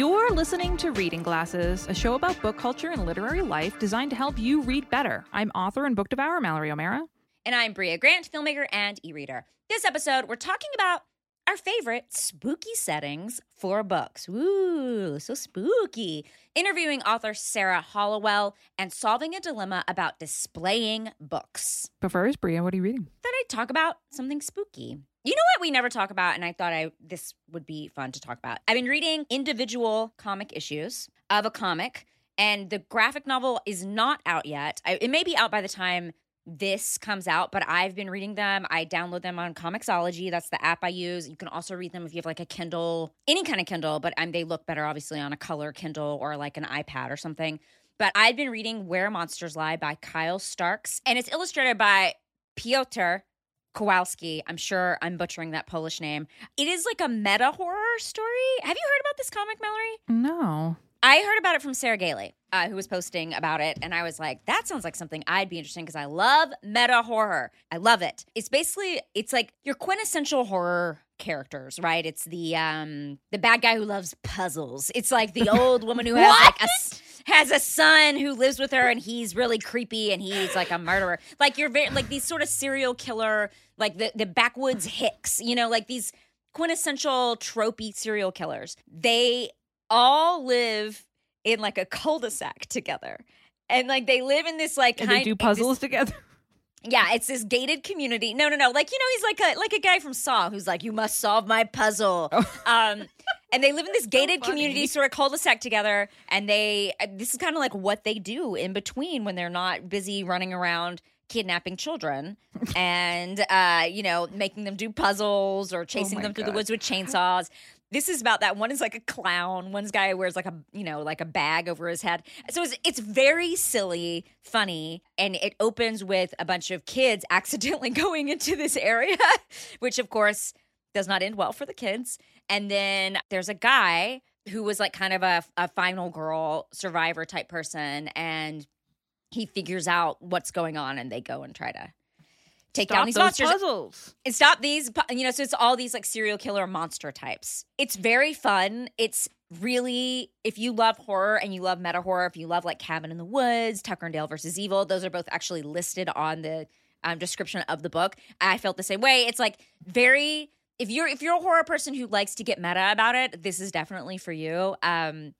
You're listening to Reading Glasses, a show about book culture and literary life designed to help you read better. I'm author and book devourer Mallory O'Mara. And I'm Brea Grant, filmmaker and e reader. This episode, we're talking about our favorite spooky settings for books. Ooh, so spooky. Interviewing author Sarah Hollowell and solving a dilemma about displaying books. But first, Brea, what are you reading? Thought I'd talk about something spooky. You know what we never talk about, and I thought I this would be fun to talk about. I've been reading individual comic issues of a comic, and the graphic novel is not out yet. I, it may be out by the time this comes out, but I've been reading them. I download them on Comixology. That's the app I use. You can also read them if you have like a Kindle, any kind of Kindle, but um, they look better obviously on a color Kindle or like an iPad or something. But I've been reading Where Monsters Lie by Kyle Starks, and it's illustrated by Piotr Kowalski. I'm sure I'm butchering that Polish name. It is like a meta horror story. Have you heard about this comic, Mallory? No. I heard about it from Sarah Gailey, uh, who was posting about it, and I was like, "That sounds like something I'd be interested in because I love meta horror. I love it. It's basically it's like your quintessential horror characters, right? It's the um the bad guy who loves puzzles. It's like the old woman who has like a has a son who lives with her, and he's really creepy, and he's like a murderer. Like you're very like these sort of serial killer, like the the backwoods Hicks, you know, like these quintessential tropey serial killers. They all live in like a cul-de-sac together. And like they live in this like kind they do this- puzzles together. yeah, it's this gated community. No, no, no. Like you know, he's like a like a guy from Saw who's like, "You must solve my puzzle." Um, and they live in this gated funny. community, sort of cul-de-sac together. And they this is kind of like what they do in between when they're not busy running around kidnapping children and uh, you know making them do puzzles or chasing my them through the woods with chainsaws. This is about that. One is like a clown. One's guy wears like a you know like a bag over his head. So it's it's very silly, funny, and it opens with a bunch of kids accidentally going into this area, which of course does not end well for the kids. And then there's a guy who was like kind of a, a final girl survivor type person, and he figures out what's going on, and they go and try to take down these monsters. puzzles. and stop these you know so it's all these like serial killer monster types. It's very fun. It's really if you love horror and you love meta horror if you love like cabin in the woods tucker and dale versus evil those are both actually listed on the um, description of the book. I felt the same way. It's like very if you're if you're a horror person who likes to get meta about it this is definitely for you um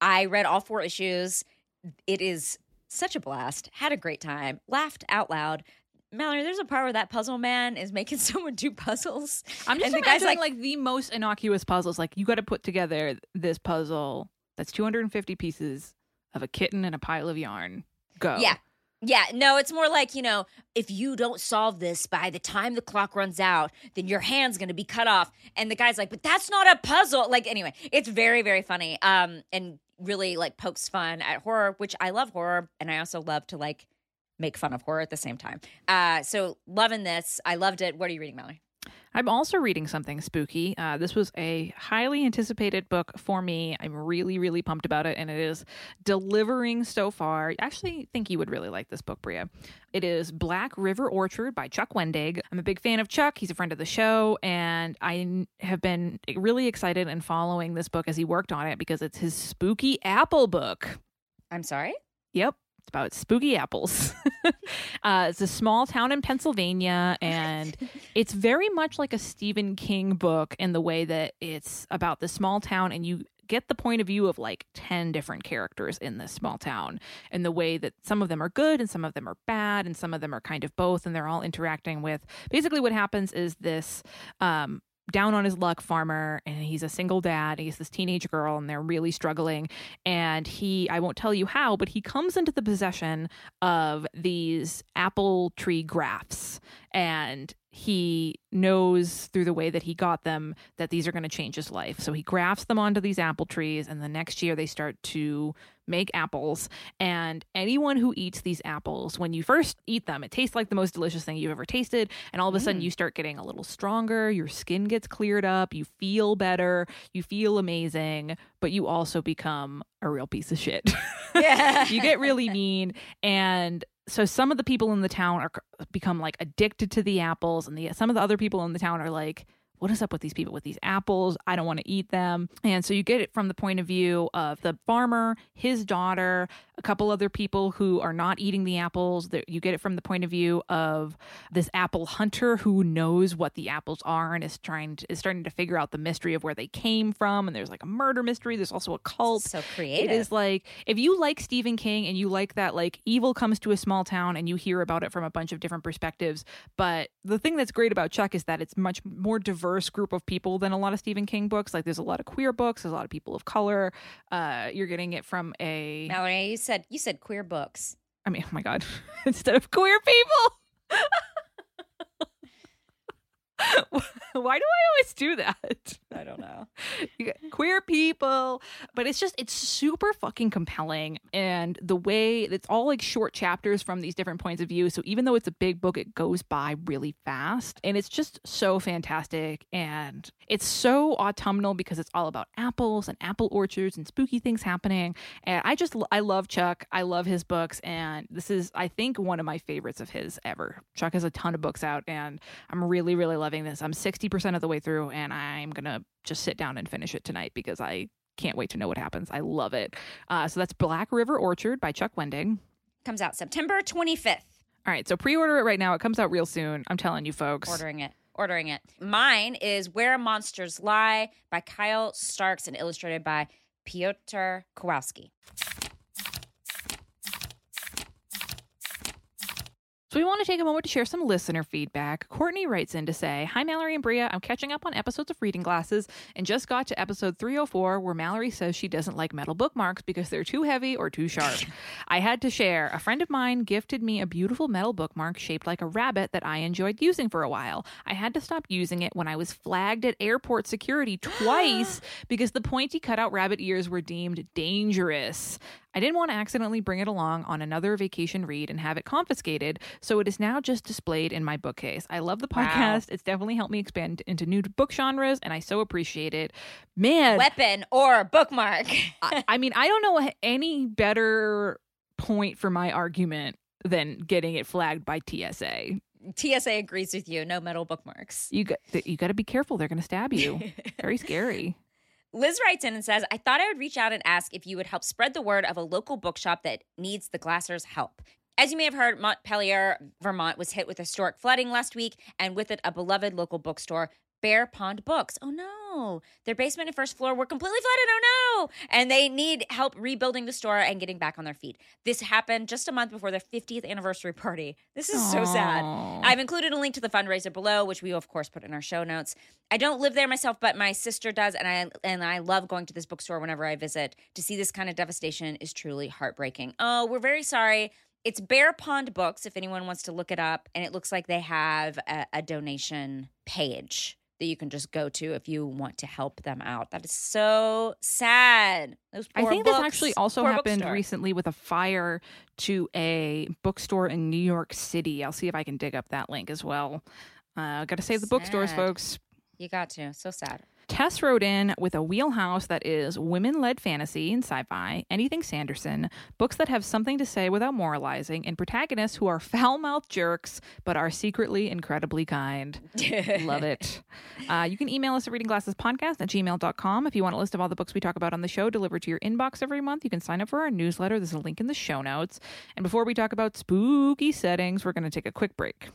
i read all four issues it is such a blast had a great time laughed out loud Mallory, there's a part where that puzzle man is making someone do puzzles. I'm just and the guy's like, like, the most innocuous puzzles. Like you got to put together this puzzle that's 250 pieces of a kitten and a pile of yarn. Go. yeah. Yeah, no, it's more like, you know, if you don't solve this by the time the clock runs out, then your hand's going to be cut off. And the guy's like, but that's not a puzzle. Like, anyway, it's very, very funny. Um, and really like pokes fun at horror, which I love horror. And I also love to like make fun of horror at the same time. Uh, so loving this. I loved it. What are you reading, Mallory? I'm also reading something spooky. Uh, this was a highly anticipated book for me. I'm really, really pumped about it, and it is delivering so far. I actually think you would really like this book, Brea. It is Black River Orchard by Chuck Wendig. I'm a big fan of Chuck. He's a friend of the show, and I have been really excited and following this book as he worked on it because it's his spooky apple book. I'm sorry? Yep. About spooky apples. uh, it's a small town in Pennsylvania, and it's very much like a Stephen King book in the way that it's about the small town, and you get the point of view of like 10 different characters in this small town, and the way that some of them are good and some of them are bad, and some of them are kind of both, and they're all interacting with basically what happens is this um, down on his luck farmer and he's a single dad he's this teenage girl and they're really struggling. And he i won't tell you how but he comes into the possession of these apple tree grafts and he knows through the way that he got them that these are going to change his life. So he grafts them onto these apple trees, and the next year they start to make apples. And anyone who eats these apples, when you first eat them, it tastes like the most delicious thing you've ever tasted. And all of a sudden, mm. you start getting a little stronger, your skin gets cleared up, you feel better, you feel amazing, but you also become a real piece of shit. Yeah. you get really mean and so some of the people in the town are become like addicted to the apples and the some of the other people in the town are like what is up with these people with these apples? I don't want to eat them. And so you get it from the point of view of the farmer, his daughter, a couple other people who are not eating the apples. You get it from the point of view of this apple hunter who knows what the apples are and is trying to, is starting to figure out the mystery of where they came from. And there's like a murder mystery. There's also a cult. So creative. It is like if you like Stephen King and you like that like evil comes to a small town and you hear about it from a bunch of different perspectives. But the thing that's great about Chuck is that it's much more diverse group of people than a lot of Stephen King books. Like there's a lot of queer books, there's a lot of people of color. Uh, you're getting it from a Mallory. You said you said queer books. I mean, oh my god, instead of queer people. Why do I always do that? I don't know. queer people, but it's just it's super fucking compelling and the way it's all like short chapters from these different points of view. So even though it's a big book, it goes by really fast and it's just so fantastic and it's so autumnal because it's all about apples and apple orchards and spooky things happening. And I just I love Chuck. I love his books and this is I think one of my favorites of his ever. Chuck has a ton of books out and I'm really really loving this. I'm 60% of the way through and I'm going to just sit down and finish it tonight because I can't wait to know what happens. I love it. Uh, so that's Black River Orchard by Chuck Wendig. Comes out September 25th. All right, so pre-order it right now. It comes out real soon. I'm telling you folks. Ordering it. Ordering it. Mine is Where Monsters Lie by Kyle Starks and illustrated by Piotr Kowalski. So we want to take a moment to share some listener feedback. Courtney writes in to say, Hi, Mallory and Brea. I'm catching up on episodes of Reading Glasses and just got to episode 304 where Mallory says she doesn't like metal bookmarks because they're too heavy or too sharp. I had to share. A friend of mine gifted me a beautiful metal bookmark shaped like a rabbit that I enjoyed using for a while. I had to stop using it when I was flagged at airport security twice because the pointy cutout rabbit ears were deemed dangerous. I didn't want to accidentally bring it along on another vacation read and have it confiscated, so it is now just displayed in my bookcase. I love the podcast. Wow. It's definitely helped me expand into new book genres, and I so appreciate it. Man, weapon or bookmark. I, I mean, I don't know any better point for my argument than getting it flagged by TSA. TSA agrees with you. No metal bookmarks. You got you got to be careful. They're going to stab you. Very scary. Liz writes in and says, I thought I would reach out and ask if you would help spread the word of a local bookshop that needs the Glassers' help. As you may have heard, Montpelier, Vermont was hit with historic flooding last week, and with it, a beloved local bookstore Bear Pond Books. Oh no, their basement and first floor were completely flooded. Oh no. And they need help rebuilding the store and getting back on their feet. This happened just a month before their 50th anniversary party. This is Aww. so sad. I've included a link to the fundraiser below, which we will, of course, put in our show notes. I don't live there myself, but my sister does, and I and I love going to this bookstore whenever I visit. To see this kind of devastation is truly heartbreaking. Oh, we're very sorry it's Bear Pond Books if anyone wants to look it up. And it looks like they have a, a donation page that you can just go to if you want to help them out. That is so sad. I think books. this actually also happened bookstore. recently with a fire to a bookstore in New York City. I'll see if I can dig up that link as well. Uh, got to save the bookstores, folks. You got to. So sad. Tess wrote in with a wheelhouse that is women led fantasy and sci fi, anything Sanderson, books that have something to say without moralizing, and protagonists who are foul mouthed jerks but are secretly incredibly kind. Love it. Uh, you can email us at readingglassespodcast at gmail.com. If you want a list of all the books we talk about on the show delivered to your inbox every month, you can sign up for our newsletter. There's a link in the show notes. And before we talk about spooky settings, we're going to take a quick break.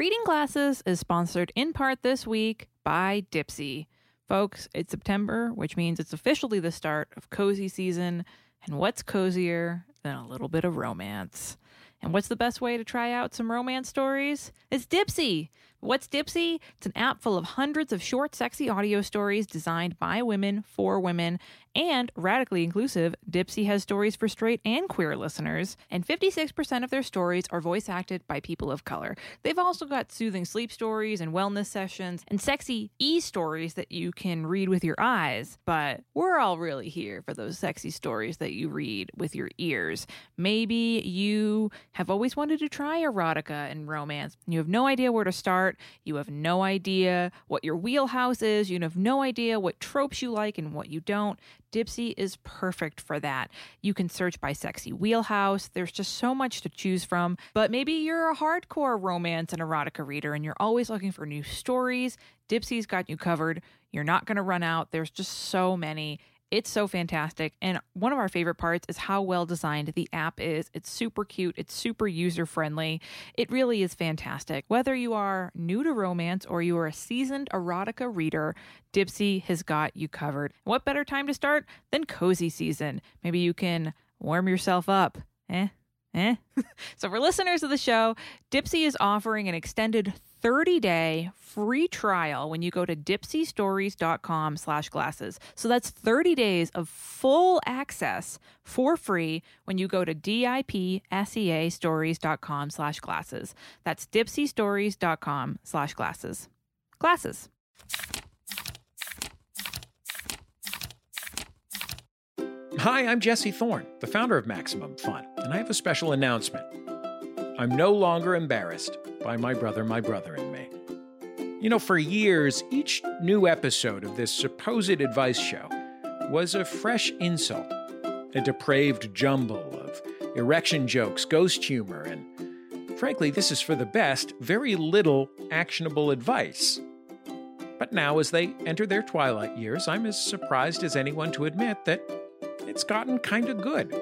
Reading Glasses is sponsored in part this week by Dipsea. Folks, it's September, which means it's officially the start of cozy season. And what's cozier than a little bit of romance? And what's the best way to try out some romance stories? It's Dipsea. What's Dipsea? It's an app full of hundreds of short, sexy audio stories designed by women for women and radically inclusive. Dipsea has stories for straight and queer listeners, and 56% of their stories are voice acted by people of color. They've also got soothing sleep stories and wellness sessions and sexy e stories that you can read with your eyes. But we're all really here for those sexy stories that you read with your ears. Maybe you have always wanted to try erotica and romance, and you have no idea where to start start. You have no idea what your wheelhouse is. You have no idea what tropes you like and what you don't. Dipsea is perfect for that. You can search by sexy wheelhouse. There's just so much to choose from. But maybe you're a hardcore romance and erotica reader and you're always looking for new stories. Dipsea's got you covered. You're not going to run out. There's just so many. It's so fantastic. And one of our favorite parts is how well designed the app is. It's super cute, it's super user friendly. It really is fantastic. Whether you are new to romance or you are a seasoned erotica reader, Dipsea has got you covered. What better time to start than cozy season? Maybe you can warm yourself up. Eh? Eh? so for listeners of the show, Dipsea is offering an extended 30-day free trial when you go to dipseastories.com slash glasses. So that's 30 days of full access for free when you go to dipsea stories.com slash glasses. That's dipseastories.com slash glasses. Glasses. Hi, I'm Jesse Thorne, the founder of Maximum Fun, and I have a special announcement. I'm no longer embarrassed by my brother, my brother, and me. You know, for years, each new episode of this supposed advice show was a fresh insult, a depraved jumble of erection jokes, ghost humor, and frankly, this is for the best, very little actionable advice. But now, as they enter their twilight years, I'm as surprised as anyone to admit that it's gotten kind of good.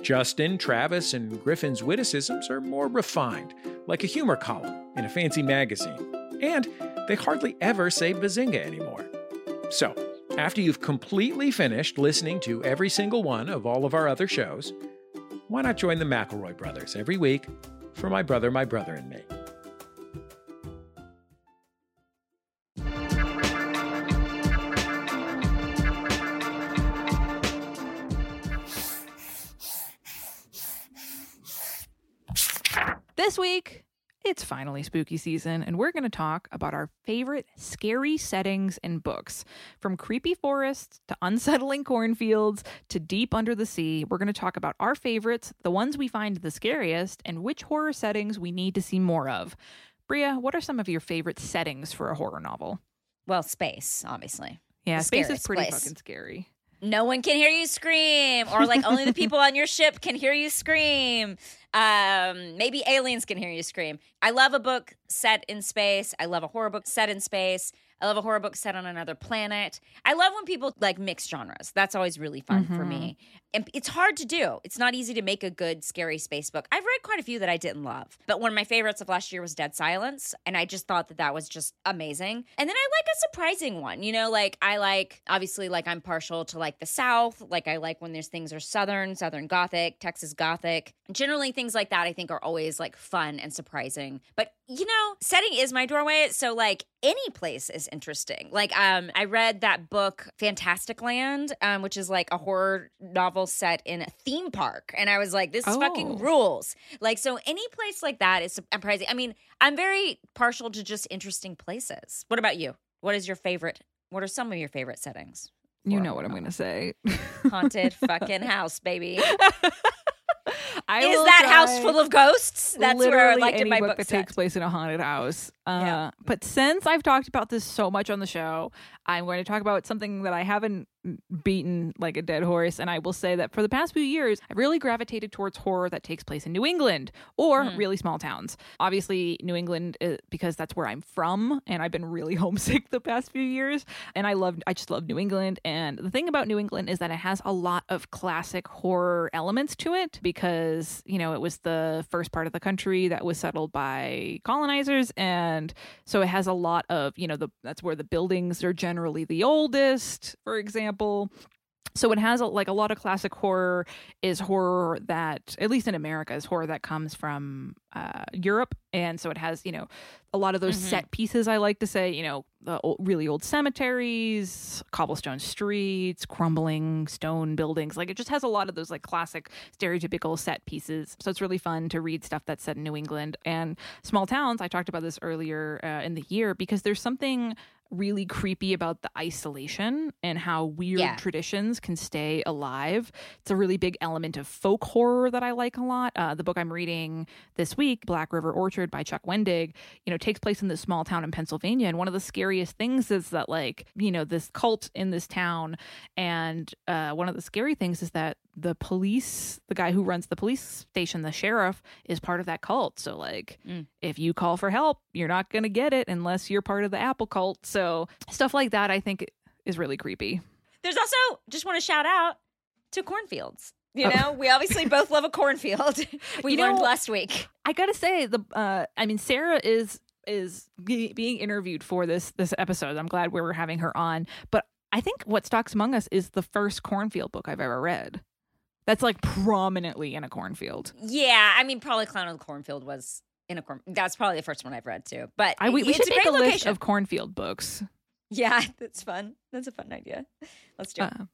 Justin, Travis, and Griffin's witticisms are more refined, like a humor column in a fancy magazine. And they hardly ever say bazinga anymore. So, after you've completely finished listening to every single one of all of our other shows, why not join the McElroy brothers every week for My Brother, My Brother, and Me? This week, it's finally spooky season, and we're going to talk about our favorite scary settings in books. From creepy forests to unsettling cornfields to deep under the sea, we're going to talk about our favorites, the ones we find the scariest, and which horror settings we need to see more of. Brea, what are some of your favorite settings for a horror novel? Well, space, obviously. Yeah, The space is pretty place. fucking scary. No one can hear you scream. Or like only the people on your ship can hear you scream. Um maybe aliens can hear you scream. I love a book set in space. I love a horror book set in space i love a horror book set on another planet. I love when people like mix genres. That's always really fun for me. Mm-hmm. And it's hard to do. It's not easy to make a good scary space book. I've read quite a few that i didn't love but one of my favorites of last year was dead silence and i just thought that that was just amazing. And then i like a surprising one you know like i like obviously like i'm partial to like the south. Like i like when there's things are southern southern gothic texas gothic. Generally things like that i think are always like fun and surprising. But you know setting is my doorway so like any place is interesting. Like um i read that book fantastic land um which is like a horror novel set in a theme park. And i was like this Oh. fucking rules. Like so any place like that is surprising i mean i'm very partial to just interesting places. What about you? What is your favorite what are some of your favorite settings? You know what I'm going to say. haunted fucking house baby. I is that house full of ghosts? That's where i liked in my book book that set. takes place in a haunted house. Uh, Yeah. But since I've talked about this so much on the show, I'm going to talk about something that I haven't beaten like a dead horse. And I will say that for the past few years, I've really gravitated towards horror that takes place in New England or Hmm. really small towns. Obviously, New England, uh, because that's where I'm from, and I've been really homesick the past few years. And I love, I just love New England. And the thing about New England is that it has a lot of classic horror elements to it because, you know, it was the first part of the country that was settled by colonizers. And so it has a lot of, you know, the that's where the buildings are generally the oldest, for example. So it has a, like a lot of classic horror is horror that at least in America is horror that comes from uh, Europe, and so it has you know a lot of those Mhm. set pieces. I like to say you know the old, really old cemeteries, cobblestone streets, crumbling stone buildings. Like it just has a lot of those like classic stereotypical set pieces. So it's really fun to read stuff that's set in New England and small towns. I talked about this earlier uh, in the year because there's something really creepy about the isolation and how weird Yeah. traditions can stay alive. It's a really big element of folk horror that I like a lot. Uh, the book I'm reading this week, Black River Orchard by Chuck Wendig, you know, takes place in this small town in Pennsylvania. And one of the scariest things is that, like, you know, this cult in this town. And uh, one of the scary things is that the police, the guy who runs the police station, the sheriff, is part of that cult. So, like, Mm. if you call for help, you're not going to get it unless you're part of the Apple cult. So, stuff like that, I think, is really creepy. There's also just want to shout out to cornfields. You Oh. know, we obviously both love a cornfield. we You learned know- last week. I gotta say the uh I mean Sarah is is be- being interviewed for this this episode. I'm glad we were having her on, but I think what stalks among us is the first cornfield book I've ever read. That's like prominently in a cornfield. Yeah, I mean, probably Clown of the Cornfield was in a corn. That's probably the first one I've read too. But I we, we should make a list location. of cornfield books. Yeah, that's fun. That's a fun idea. Let's do it. Uh,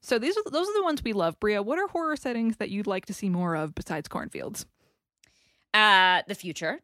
so these are those are the ones we love. Brea, what are horror settings that you'd like to see more of besides cornfields? uh the future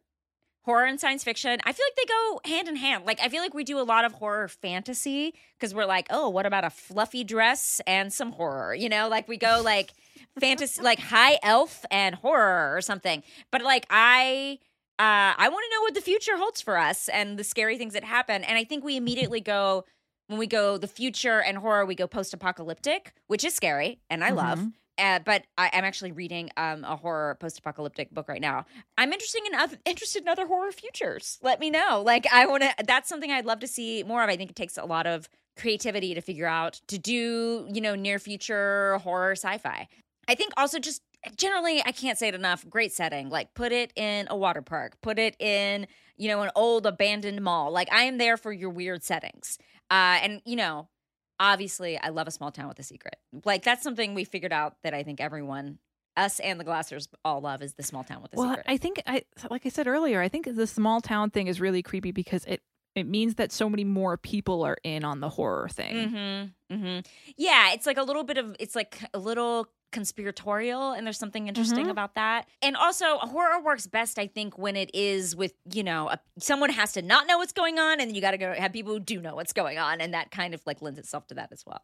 horror and science fiction i feel like they go hand in hand like i feel like we do a lot of horror fantasy because we're like oh what about a fluffy dress and some horror you know like we go like fantasy like high elf and horror or something but like i uh i want to know what the future holds for us and the scary things that happen and i think we immediately go when we go the future and horror we go post-apocalyptic which is scary and i love Mhm. uh, but I, I'm actually reading um, a horror post-apocalyptic book right now. I'm interested in other, interested in other horror futures. Let me know. Like I want to. That's something I'd love to see more of. I think it takes a lot of creativity to figure out to do you know near future horror sci-fi. I think also just generally I can't say it enough. Great setting. Like put it in a water park. Put it in you know an old abandoned mall. Like I am there for your weird settings. Uh, and you know obviously I love a small town with a secret. Like that's something we figured out that I think everyone, us and the Glassers, all love is the small town with the Well, secret. I think I like I said earlier, I think the small town thing is really creepy because it it means that so many more people are in on the horror thing. mm-hmm, mm-hmm. Yeah, it's like a little bit of it's like a little conspiratorial and there's something interesting Mhm. about that and also horror works best i think when it is with you know a, someone has to not know what's going on and you got to go have people who do know what's going on and that kind of like lends itself to that as well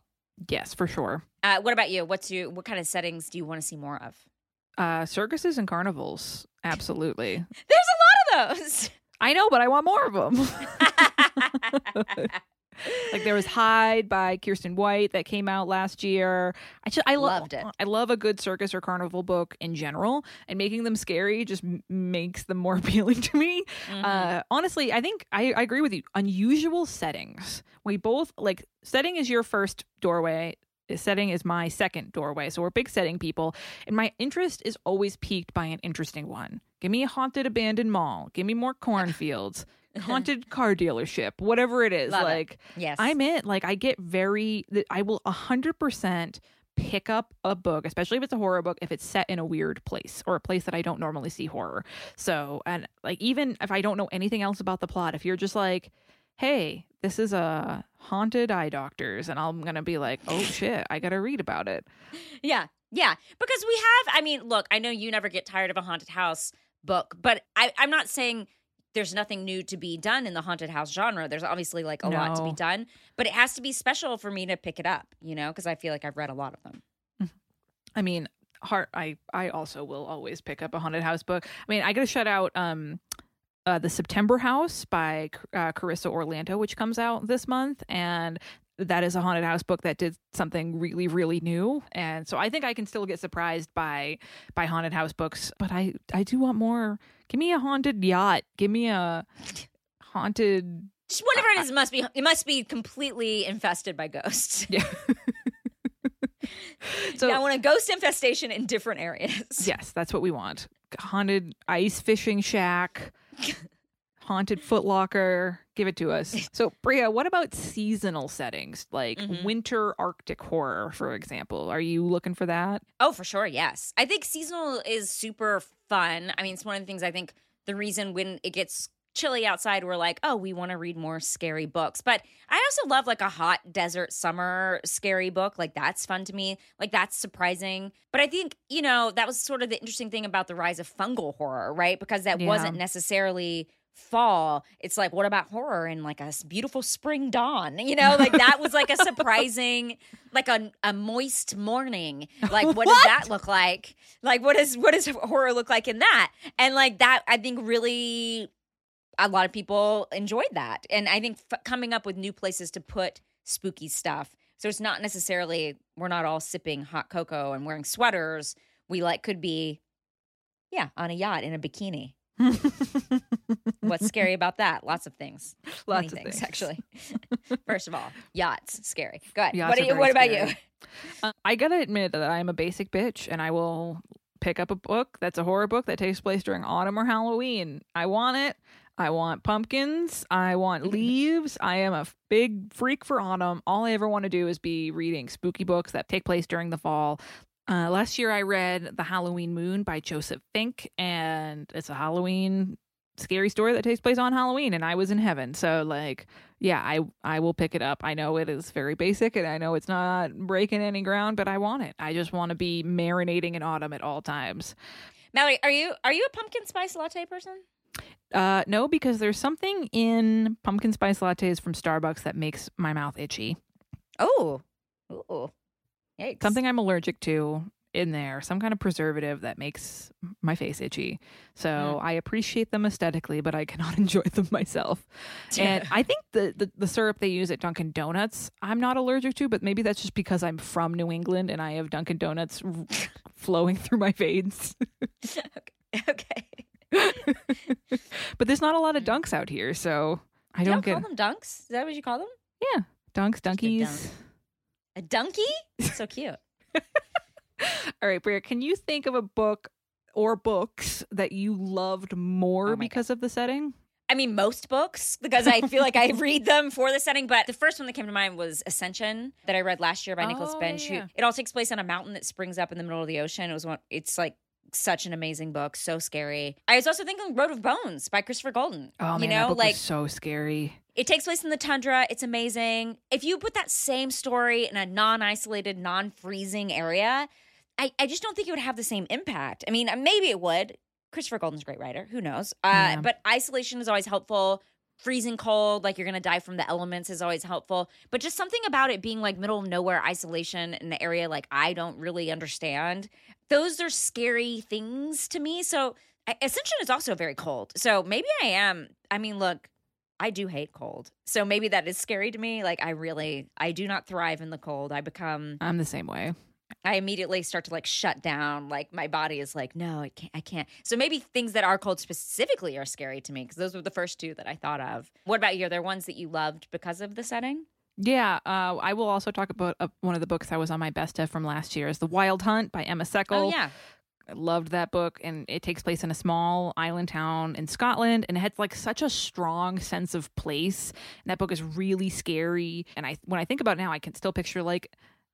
Yes, for sure. uh, what about you what's your what kind of settings do you want to see more of Uh, circuses and carnivals, absolutely. there's a lot of those I know, but I want more of them. like there was Hide by Kiersten White that came out last year. I just I lo- Loved it. I love a good circus or carnival book in general, and making them scary just m- makes them more appealing to me. Mhm. Uh, honestly, I think I, I agree with you. Unusual settings. We both like setting is your first doorway. Setting is my second doorway. So we're big setting people. And my interest is always piqued by an interesting one. Give me a haunted abandoned mall. Give me more cornfields. haunted car dealership. Whatever it is. Love it. like yes I'm in. Like I get very. I will hundred percent pick up a book, especially if it's a horror book, if it's set in a weird place or a place that I don't normally see horror. So, and like even if I don't know anything else about the plot, if you're just like, "Hey, this is a haunted eye doctors," and I'm gonna be like, "Oh shit, I gotta read about it." Yeah, yeah. Because we have, I mean, look, I know you never get tired of a haunted house book, but I, I'm not saying there's nothing new to be done in the haunted house genre. There's obviously like a lot to be done, but it has to be special for me to pick it up, you know, because I feel like I've read a lot of them. I mean, heart. I I also will always pick up a haunted house book. I mean, I gotta shout out um, uh, the September House by uh, Carissa Orlando, which comes out this month, and that is a haunted house book that did something really really new. And so I think I can still get surprised by by haunted house books, but I I do want more. Give me a haunted yacht. Give me a haunted. Just whatever it is, it must be it must be completely infested by ghosts. Yeah. so I want a ghost infestation in different areas. Yes, that's what we want. Haunted ice fishing shack, haunted footlocker. Give it to us. So, Brea, what about seasonal settings like Mhm. winter Arctic horror, for example? Are you looking for that? Oh, for sure. Yes. I think seasonal is super fun. I mean, it's one of the things I think the reason when it gets chilly outside, we're like, oh, we want to read more scary books. But I also love like a hot desert summer scary book. Like, that's fun to me. Like, that's surprising. But I think, you know, that was sort of the interesting thing about the rise of fungal horror, right? Because that Yeah. wasn't necessarily fall, it's like, what about horror in like a beautiful spring dawn? You know, like that was like a surprising, like a, a moist morning. Like, what, does that look like? Like, what does what does horror look like in that? And like that, I think really a lot of people enjoyed that. And I think f- coming up with new places to put spooky stuff. So it's not necessarily we're not all sipping hot cocoa and wearing sweaters. We like could be, yeah, on a yacht in a bikini. What's scary about that? Lots of things. Lots Many of things, things. actually. First of all, yachts scary. Go ahead. Yachts what, are you, what about you? Uh, I gotta admit that I'm a basic bitch, and I will pick up a book that's a horror book that takes place during autumn or Halloween. I want it. I want pumpkins. I want leaves. I am a big freak for autumn. All I ever want to do is be reading spooky books that take place during the fall. Uh, last year, I read The Halloween Moon by Joseph Fink, and it's a Halloween scary story that takes place on Halloween, and I was in heaven. So, like, yeah, I I will pick it up. I know it is very basic, and I know it's not breaking any ground, but I want it. I just want to be marinating in autumn at all times. Mallory, are you are you a pumpkin spice latte person? Uh, no, because there's something in pumpkin spice lattes from Starbucks that makes my mouth itchy. Oh, ooh, Yikes. Something I'm allergic to in there, some kind of preservative that makes my face itchy. So Mm. I appreciate them aesthetically, but I cannot enjoy them myself. And I think the, the the syrup they use at Dunkin' Donuts, I'm not allergic to, but maybe that's just because I'm from New England and I have Dunkin' Donuts flowing through my veins. okay. but there's not a lot of dunks out here, so I don't don't get call them dunks? Is that what you call them? Yeah, dunks, dunkies. A donkey? So cute. All right, Brea, can you think of a book or books that you loved more Oh because of the setting? I mean, most books because I feel like I read them for the setting. But the first one that came to mind was Ascension that I read last year by oh, Nicholas Oh, Binge. yeah. It all takes place on a mountain that springs up in the middle of the ocean. It was one. It's like such an amazing book, so scary. I was also thinking Road of Bones by Christopher Golden. Oh man, you that book like so scary. It takes place in the tundra. It's amazing. If you put that same story in a non-isolated, non-freezing area, I, I just don't think it would have the same impact. I mean, maybe it would. Christopher Golden's a great writer. Who knows? Uh, Yeah. But isolation is always helpful. Freezing cold, like you're gonna die from the elements, is always helpful. But just something about it being like middle of nowhere isolation in the area, like I don't really understand. Those are scary things to me. So Ascension is also very cold. So maybe I am. I mean, look, I do hate cold. So maybe that is scary to me. Like I really I do not thrive in the cold. I become I'm the same way. I immediately start to like shut down. Like my body is like, no, I can't I can't. So maybe things that are cold specifically are scary to me because those were the first two that I thought of. What about you? Are there ones that you loved because of the setting? Yeah, uh, I will also talk about uh, one of the books that was on my best of from last year is The Wild Hunt by Emma Seckel. Oh yeah. I loved that book and it takes place in a small island town in Scotland and it has like such a strong sense of place. And that book is really scary and I when I think about it now I can still picture like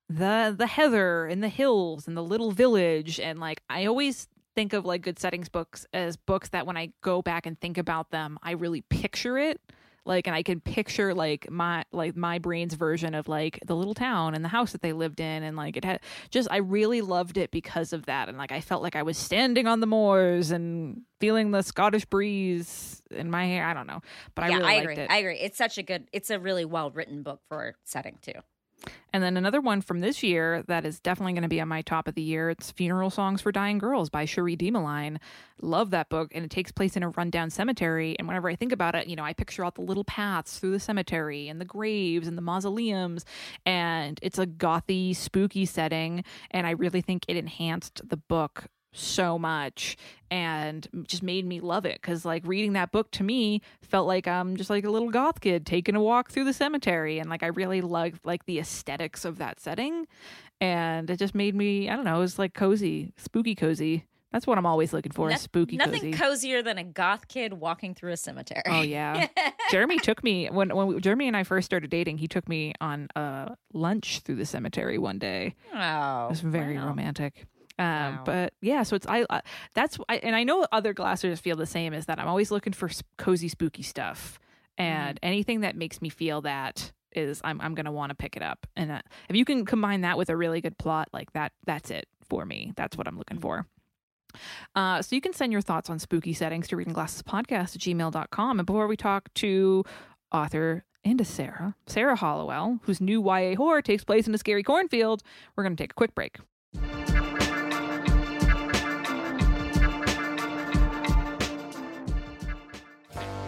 the the heather and the hills and the little village and like I always think of like good settings books as books that when I go back and think about them I really picture it like and i can picture like my like my brain's version of like the little town and the house that they lived in and like it had just i really loved it because of that and like i felt like i was standing on the moors and feeling the scottish breeze in my hair i don't know but i yeah, really I liked agree. it I agree. It's such a good it's a really well written book for setting too. And then another one from this year that is definitely going to be on my top of the year it's funeral songs for dying girls by cherie Dimaline. love that book and it takes place in a rundown cemetery and whenever i think about it you know i picture out the little paths through the cemetery and the graves and the mausoleums and it's a gothy spooky setting and i really think it enhanced the book so much and just made me love it because like reading that book to me felt like i'm just like a little goth kid taking a walk through the cemetery and like i really loved like the aesthetics of that setting and it just made me i don't know it was like cozy spooky cozy that's what i'm always looking for No- spooky Nothing cozy cozier than a goth kid walking through a cemetery. oh yeah jeremy took me when when we, jeremy and i first started dating he took me on a lunch through the cemetery one day Oh. it was very wow. romantic. Um, Wow. But yeah, so it's I. Uh, that's I, and I know other glassers feel the same. Is that I'm always looking for cozy, spooky stuff, and anything that makes me feel that is I'm I'm gonna want to pick it up. And uh, if you can combine that with a really good plot, like that, that's it for me. That's what I'm looking for. Uh, so you can send your thoughts on spooky settings to readingglassespodcast at gmail.com. And before we talk to author and to Sarah, Sarah Hollowell, whose new YA horror takes place in a scary cornfield, we're going to take a quick break.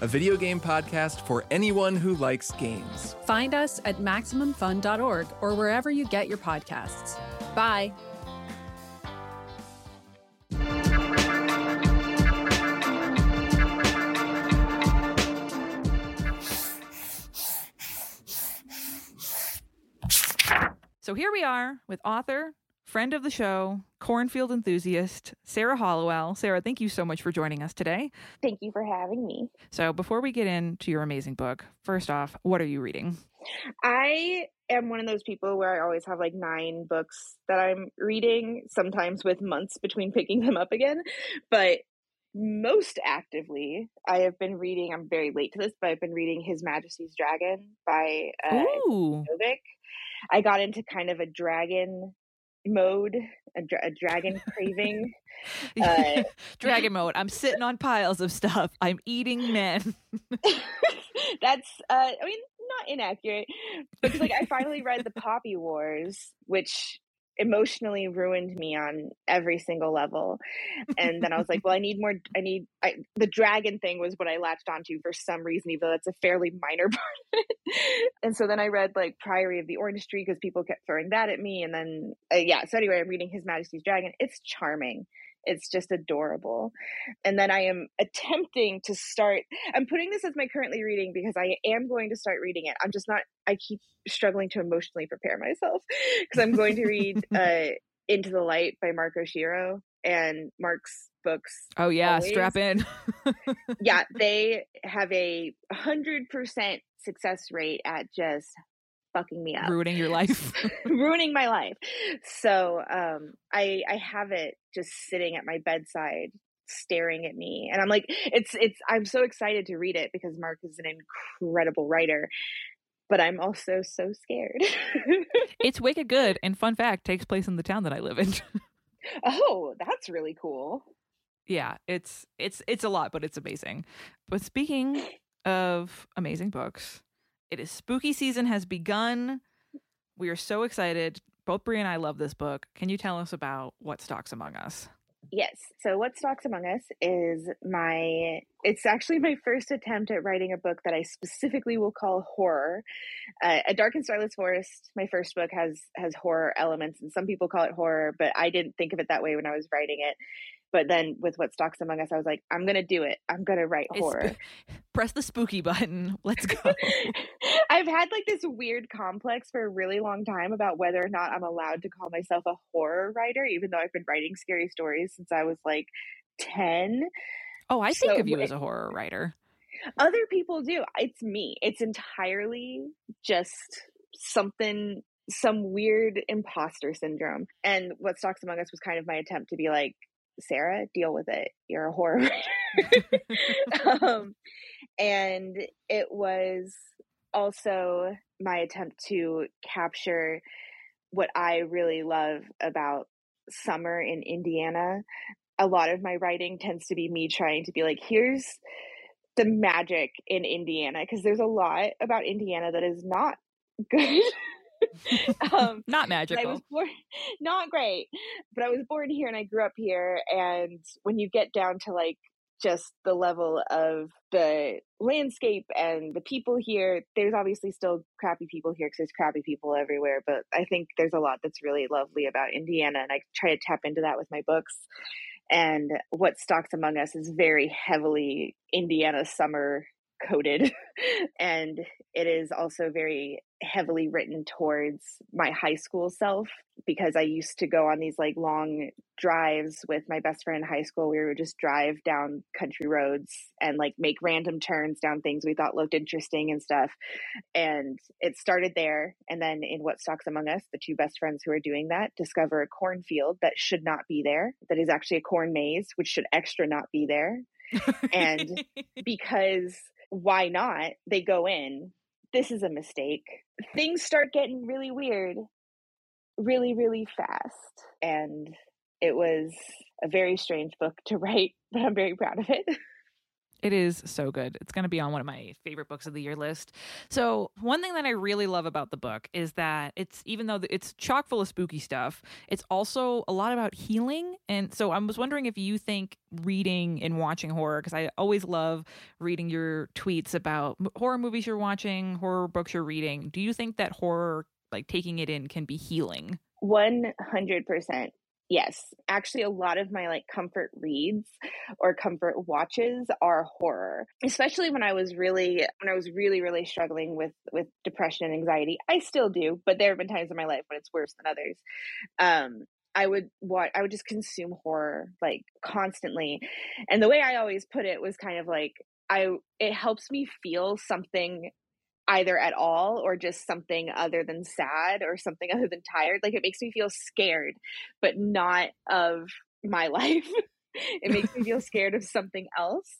a video game podcast for anyone who likes games. Find us at MaximumFun.org or wherever you get your podcasts. Bye. So here we are with author, friend of the show, cornfield enthusiast, Sarah Hollowell. Sarah, thank you so much for joining us today. Thank you for having me. So before we get into your amazing book, first off, what are you reading? I am one of those people where I always have like nine books that I'm reading, sometimes with months between picking them up again. But most actively, I have been reading, I'm very late to this, but I've been reading His Majesty's Dragon by uh. I got into kind of a dragon mode, a, dra- a dragon craving. Uh, Dragon mode. I'm sitting on piles of stuff. I'm eating men. That's, uh, I mean, not inaccurate, because like I finally read the Poppy Wars, which emotionally ruined me on every single level. And then I was like, well, I need more. I need I, the dragon thing was what I latched onto for some reason, even though that's a fairly minor part. And so then I read like Priory of the Orange Tree because people kept throwing that at me. And then uh, yeah, so anyway, I'm reading His Majesty's Dragon. It's charming. It's just adorable. And then I am attempting to start, I'm putting this as my currently reading because I am going to start reading it. I'm just not, I keep struggling to emotionally prepare myself because I'm going to read uh, Into the Light by Mark Oshiro and Mark's books. Oh yeah, always- strap in. Yeah, they have a 100% success rate at just fucking me up. Ruining your life. ruining my life. So um I I have it just sitting at my bedside staring at me and I'm like it's it's I'm so excited to read it because Mark is an incredible writer but I'm also so scared. it's wicked good and fun fact takes place in the town that I live in. oh, that's really cool. yeah, it's it's it's a lot, but it's amazing. But speaking of amazing books, it is spooky season has begun. We are so excited. Both Brie and I love this book. Can you tell us about what stalks among us? Yes. So what stalks among us is my it's actually my first attempt at writing a book that I specifically will call horror. Uh, a Dark and Starless Forest, my first book has has horror elements and some people call it horror, but I didn't think of it that way when I was writing it. But then with what stalks among us, I was like, I'm gonna do it. I'm gonna write It's horror. sp- press the spooky button. Let's go. I've had like this weird complex for a really long time about whether or not I'm allowed to call myself a horror writer, even though I've been writing scary stories since I was like 10. oh, I think So of you as a horror writer. Other people do. It's me. It's entirely just something, some weird imposter syndrome. And what Stalks Among Us was kind of my attempt to be like, Sarah, deal with it. You're a horror writer. um, and it was also my attempt to capture what I really love about summer in Indiana. A lot of my writing tends to be me trying to be like, here's the magic in Indiana, because there's a lot about Indiana that is not good. um, Not I magical. was born not great, but I was born here and I grew up here. And when you get down to like just the level of the landscape and the people here, there's obviously still crappy people here because there's crappy people everywhere. But I think there's a lot that's really lovely about Indiana, and I try to tap into that with my books. And what stalks among us is very heavily Indiana summer coded and it is also very heavily written towards my high school self because I used to go on these like long drives with my best friend in high school. We would just drive down country roads and like make random turns down things we thought looked interesting and stuff. And it started there. And then in What Stalks Among Us, the two best friends who are doing that discover a cornfield that should not be there, that is actually a corn maze, which should extra not be there. and because why not? They go in. This is a mistake. Things start getting really weird really, really fast. And it was a very strange book to write, but I'm very proud of it. It is so good. It's going to be on one of my favorite books of the year list. So, one thing that I really love about the book is that it's even though it's chock full of spooky stuff, it's also a lot about healing. And so, I was wondering if you think reading and watching horror, because I always love reading your tweets about horror movies you're watching, horror books you're reading. Do you think that horror, like taking it in, can be healing? 100% Yes, actually, a lot of my like comfort reads or comfort watches are horror. Especially when I was really when I was really really struggling with with depression and anxiety. I still do, but there have been times in my life when it's worse than others. Um, I would watch. I would just consume horror like constantly, and the way I always put it was kind of like I. It helps me feel something either at all or just something other than sad or something other than tired. Like it makes me feel scared, but not of my life. it makes me feel scared of something else.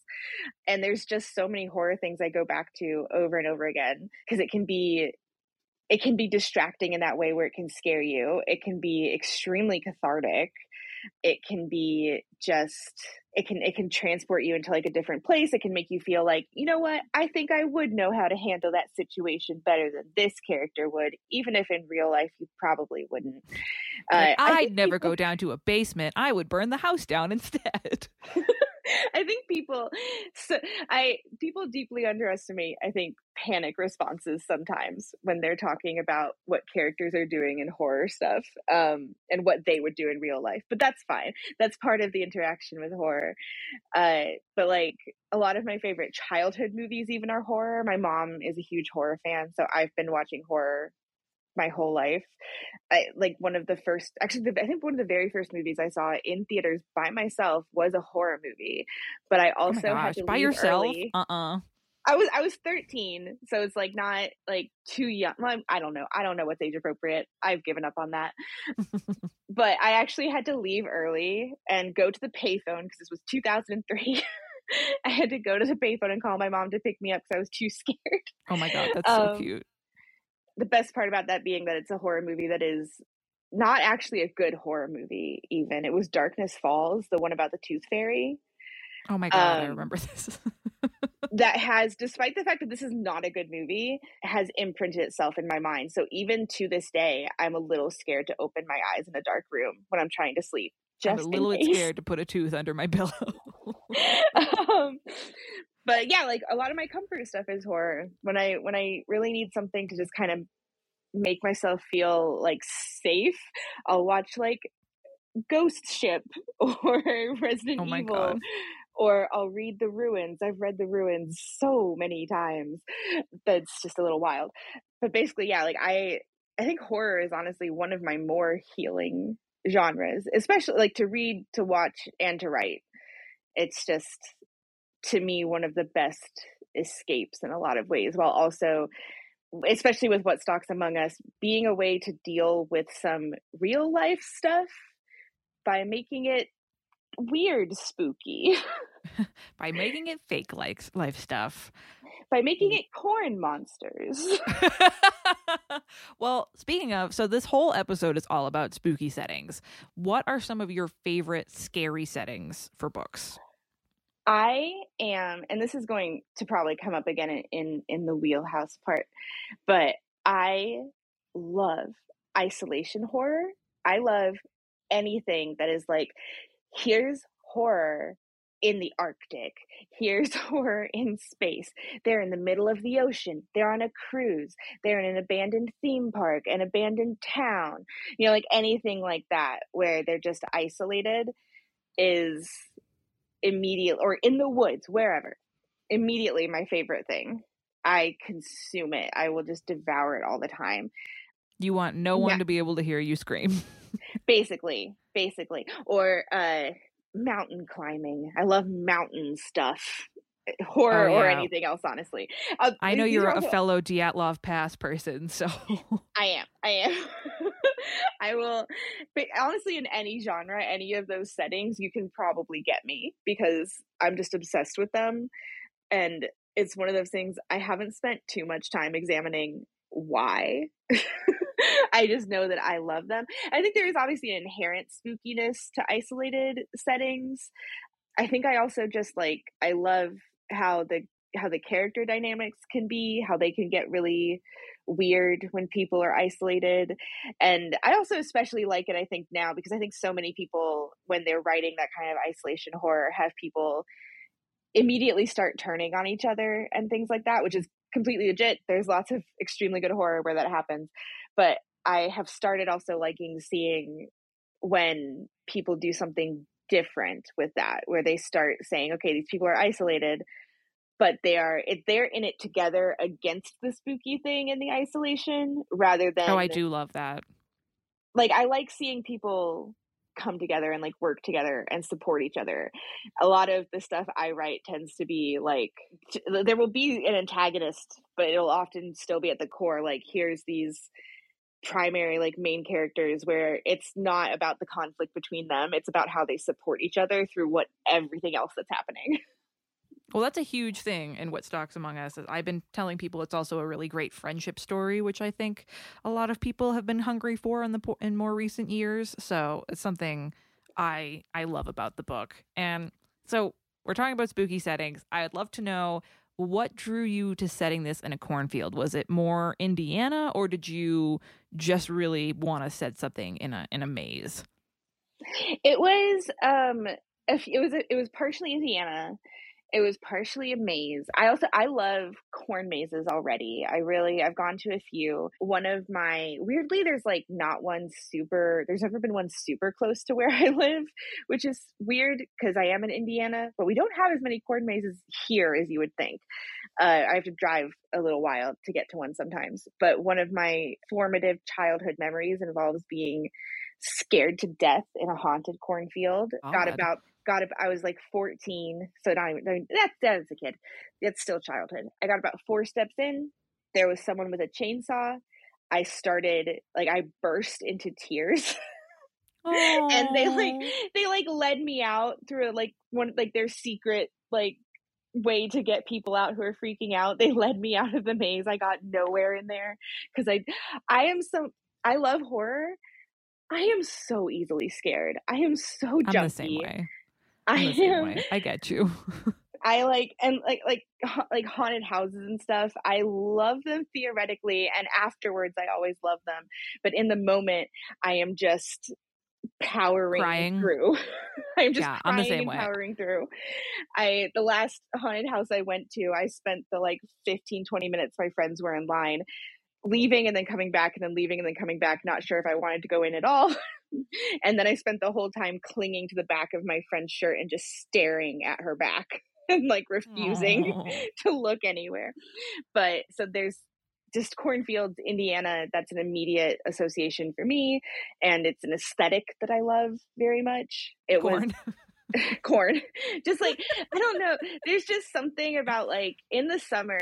And there's just so many horror things I go back to over and over again because it can be it can be distracting in that way where it can scare you. It can be extremely cathartic it can be just it can it can transport you into like a different place. It can make you feel like you know what? I think i would know how to handle that situation better than this character would even if in real life you probably wouldn't. Uh, i'd never people... go down to a basement. I would burn the house down instead I think people, I people deeply underestimate. I think panic responses sometimes when they're talking about what characters are doing in horror stuff, um, and what they would do in real life. But that's fine. That's part of the interaction with horror. Uh, but like a lot of my favorite childhood movies, even are horror. My mom is a huge horror fan, so I've been watching horror my whole life. I like one of the first, actually, the, I think one of the very first movies I saw in theaters by myself was a horror movie. But I oh also oh had to by yourself. Uh uh-uh. uh I was I was 13, so it's like not like too young. Well, I don't know. I don't know what's age appropriate. I've given up on that. but I actually had to leave early and go to the payphone because this was 2003. I had to go to the payphone and call my mom to pick me up because I was too scared. Oh my god, that's so um, cute the best part about that being that it's a horror movie that is not actually a good horror movie even. It was darkness falls the one about the tooth fairy. Oh my god um, i remember this. that has despite the fact that this is not a good movie has imprinted itself in my mind. So even to this day i'm a little scared to open my eyes in a dark room when i'm trying to sleep just I'm a little bit scared to put a tooth under my pillow. Um, but yeah, like a lot of my comfort stuff is horror. When I when I really need something to just kind of make myself feel like safe, I'll watch like Ghost Ship or Resident oh Evil. God. Or I'll read The Ruins. I've read The Ruins so many times. That's just a little wild. But basically, yeah, like I I think horror is honestly one of my more healing genres, especially like to read, to watch, and to write. It's just to me one of the best escapes in a lot of ways while also especially with what stalks among us being a way to deal with some real life stuff by making it weird spooky. By making it fake like life stuff. By making mm. it corn monsters. Well speaking of so this whole episode is all about spooky settings. What are some of your favorite scary settings for books I am, and this is going to probably come up again in, in, in the wheelhouse part, but I love isolation horror. I love anything that is like, here's horror in the Arctic. Here's horror in space. They're in the middle of the ocean. They're on a cruise. They're in an abandoned theme park, an abandoned town. You know, like anything like that where they're just isolated is immediate or in the woods, wherever. Immediately my favorite thing. I consume it. I will just devour it all the time. You want no one Yeah. to be able to hear you scream. Basically, basically. Or uh mountain climbing. I love mountain stuff. Horror Oh, or anything else, honestly. Uh, I know you're a fellow Dyatlov Pass person, so I am. I am. I will. But honestly, in any genre, any of those settings, you can probably get me because I'm just obsessed with them. And it's one of those things I haven't spent too much time examining why. I just know that I love them. I think there is obviously an inherent spookiness to isolated settings. I think I also just like I love how the how the character dynamics can be, how they can get really weird when people are isolated. And I also especially like it, I think, now because I think so many people, when they're writing that kind of isolation horror, have people immediately start turning on each other and things like that, which is completely legit. There's lots of extremely good horror where that happens. But I have started also liking seeing when people do something different with that, where they start saying, okay, these people are isolated, but they are they're in it together against the spooky thing in the isolation rather oh, than oh, I do love that. like I like seeing people come together and like work together and support each other. A lot of the stuff I write tends to be like t- there will be an antagonist, but it'll often still be at the core like here's these primary like main characters where it's not about the conflict between them, it's about how they support each other through what everything else that's happening. Well, that's a huge thing in what Stalks among us. I've been telling people it's also a really great friendship story, which I think a lot of people have been hungry for in the in more recent years. So it's something I I love about the book. And so we're talking about spooky settings. I'd love to know what drew you to setting this in a cornfield. Was it more Indiana, or did you just really want to set something in a in a maze? It was um it was it was partially Indiana. It was partially a maze. I also I love corn mazes already. I really I've gone to a few. One of my weirdly there's like not one super there's never been one super close to where I live, which is weird because I am in Indiana, but we don't have as many corn mazes here as you would think. Uh, I have to drive a little while to get to one sometimes. But one of my formative childhood memories involves being scared to death in a haunted cornfield. Got about got ab- I was like 14, so not even that that's a kid. That's still childhood. I got about four steps in. There was someone with a chainsaw. I started like I burst into tears. and they like they like led me out through like one like their secret like way to get people out who are freaking out they led me out of the maze i got nowhere in there because i i am so i love horror i am so easily scared i am so I'm jumpy the same way. I I'm the same am. I get you. I like and like like like haunted houses and stuff. I love them theoretically, and afterwards, I always love them. But in the moment, I am just powering Crying. through. I'm just Yeah, I'm the crying same and way. powering through. I the last haunted house I went to, I spent the like 15, 20 minutes my friends were in line, leaving and then coming back and then leaving and then coming back, not sure if I wanted to go in at all. and then I spent the whole time clinging to the back of my friend's shirt and just staring at her back and like refusing Aw. to look anywhere. But so there's just cornfields, Indiana. That's an immediate association for me, and it's an aesthetic that I love very much. It Corn. was corn. just like I don't know. There's just something about like in the summer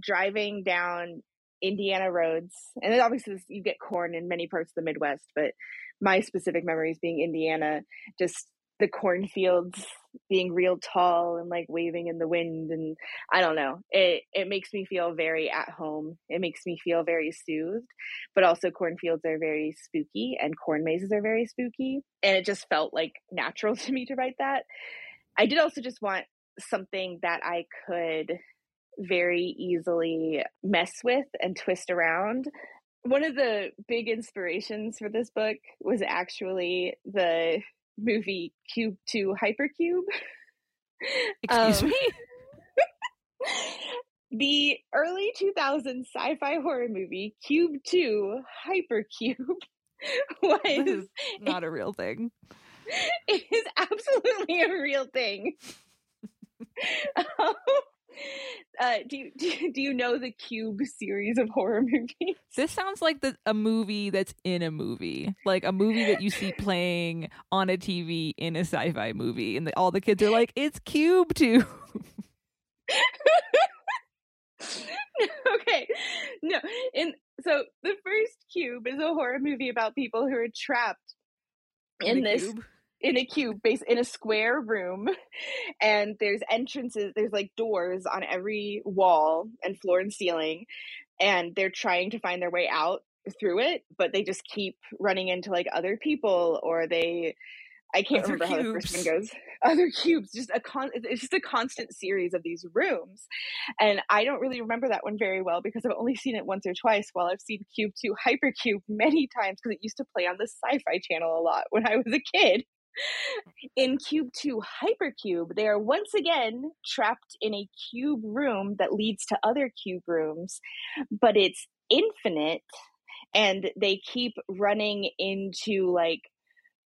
driving down Indiana roads, and then obviously you get corn in many parts of the Midwest, but my specific memories being Indiana, just the cornfields being real tall and like waving in the wind and I don't know. It it makes me feel very at home. It makes me feel very soothed. But also cornfields are very spooky and corn mazes are very spooky. And it just felt like natural to me to write that. I did also just want something that I could very easily mess with and twist around. One of the big inspirations for this book was actually the movie Cube 2 Hypercube. Excuse Um, me. the early 2000s sci-fi horror movie Cube 2 Hypercube This was is not a real thing. it is absolutely a real thing. Um, Uh, do you do you, do you know the Cube series of horror movies? This sounds like the, a movie that's in a movie, like a movie that you see playing on a TV in a sci-fi movie, and the, all the kids are like, "It's Cube too." okay, no. And so the first Cube is a horror movie about people who are trapped in, a this cube. In a cube base in a square room and there's entrances there's like doors on every wall and floor and ceiling and they're trying to find their way out through it but they just keep running into like other people or they i can't Other remember how the first one goes. Other cubes just a con it's just a constant series of these rooms and i don't really remember that one very well because i've only seen it once or twice while i've seen cube 2 hypercube many times because it used to play on the sci-fi channel a lot when i was a kid in Cube 2 Hypercube, they are once again trapped in a cube room that leads to other cube rooms, but it's infinite and they keep running into like